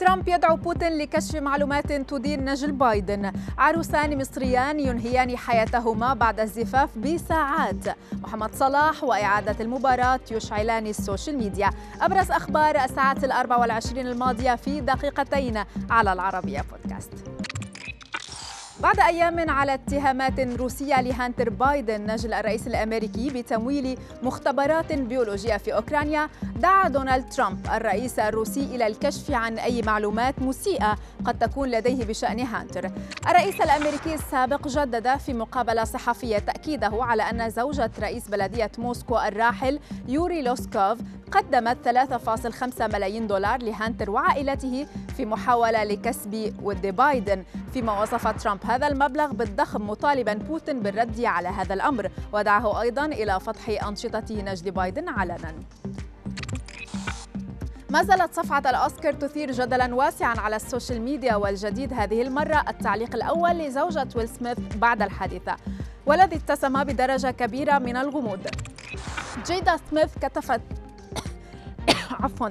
ترامب يدعو بوتين لكشف معلومات تدين نجل بايدن. عروسان مصريان ينهيان حياتهما بعد الزفاف بساعات. محمد صلاح وإعادة المباراة يشعلان ال social media. أبرز أخبار الساعات الأربع والعشرين الماضية في دقيقتين على العربية بودكاست. بعد أيام على اتهامات روسية لهانتر بايدن نجل الرئيس الأمريكي بتمويل مختبرات بيولوجية في أوكرانيا. دعا دونالد ترامب الرئيس الروسي إلى الكشف عن أي معلومات مسيئة قد تكون لديه بشأن هانتر. الرئيس الأمريكي السابق جدد في مقابلة صحفية تأكيده على أن زوجة رئيس بلدية موسكو الراحل يوري لوسكوف قدمت 3.5 ملايين دولار لهانتر وعائلته في محاولة لكسب ود بايدن. فيما وصف ترامب هذا المبلغ بالضخم مطالبا بوتين بالرد على هذا الأمر ودعاه أيضا إلى فتح أنشطة نجل بايدن علنا. ما زالت صفعة الأوسكار تثير جدلا واسعا على ال social media والجديد هذه المرة التعليق الأول لزوجة ويل سميث بعد الحادثة والذي اتسم بدرجة كبيرة من الغموض. جيدا سميث كتبت عفوا.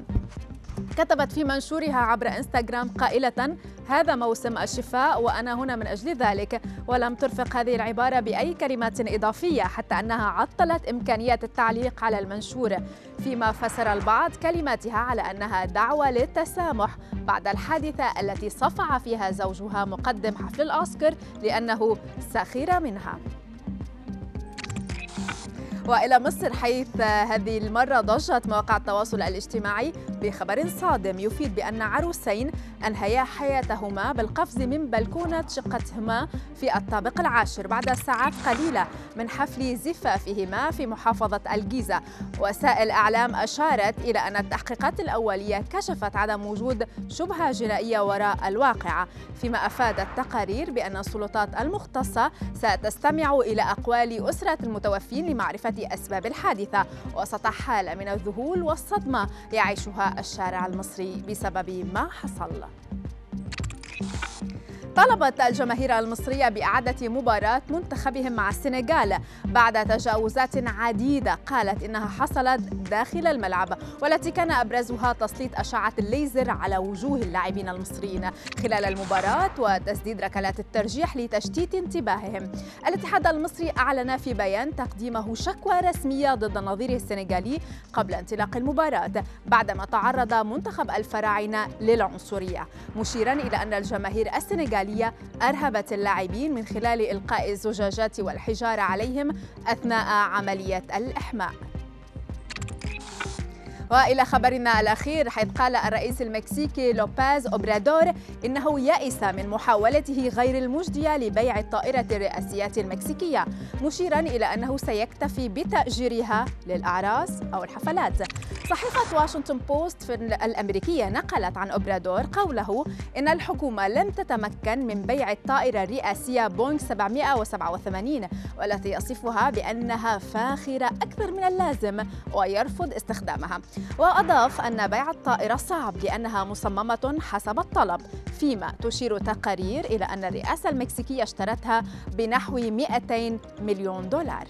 كتبت في منشورها عبر إنستغرام قائلة هذا موسم الشفاء وأنا هنا من أجل ذلك ولم ترفق هذه العبارة بأي كلمات إضافية حتى أنها عطلت إمكانية التعليق على المنشور. فيما فسر البعض كلماتها على أنها دعوة للتسامح بعد الحادثة التي صفع فيها زوجها مقدم حفل الأوسكار لأنه سخر منها. وإلى مصر حيث هذه المرة ضجت مواقع التواصل الاجتماعي بخبر صادم يفيد بأن عروسين أنهيا حياتهما بالقفز من بلكونة شقتهما في الطابق العاشر بعد ساعات قليلة من حفل زفافهما في محافظة الجيزة. وسائل إعلام أشارت إلى أن التحقيقات الأولية كشفت عدم وجود شبهة جنائية وراء الواقعه فيما افادت تقارير بأن السلطات المختصة ستستمع إلى أقوال أسرة المتوفين لمعرفة أسباب الحادثة وسط حالة من الذهول والصدمة يعيشها الشارع المصري بسبب ما حصل. طلبت الجماهير المصرية بإعادة مباراة منتخبهم مع السنغال بعد تجاوزات عديدة قالت إنها حصلت داخل الملعب والتي كان أبرزها تسليط أشعة الليزر على وجوه اللاعبين المصريين خلال المباراة وتسديد ركلات الترجيح لتشتيت انتباههم. الاتحاد المصري أعلن في بيان تقديمه شكوى رسمية ضد نظيره السنغالي قبل انطلاق المباراة بعدما تعرض منتخب الفراعنة للعنصرية. مشيرا إلى أن الجماهير السنغالية الإسرائيلية أرهبت اللاعبين من خلال إلقاء الزجاجات والحجارة عليهم أثناء عملية الإحماء. وإلى خبرنا الأخير حيث قال الرئيس المكسيكي لوبيز أوبرادور إنه يئس من محاولته غير المجدية لبيع الطائرة الرئاسية المكسيكية مشيرا إلى أنه سيكتفي بتأجيرها للأعراس أو الحفلات. صحيفة واشنطن بوست الأمريكية نقلت عن أوبرادور قوله إن الحكومة لم تتمكن من بيع الطائرة الرئاسية بونغ 787 والتي يصفها بأنها فاخرة أكثر من اللازم ويرفض استخدامها. وأضاف أن بيع الطائرة صعب لأنها مصممة حسب الطلب فيما تشير تقارير إلى أن الرئاسة المكسيكية اشترتها بنحو 200 مليون دولار.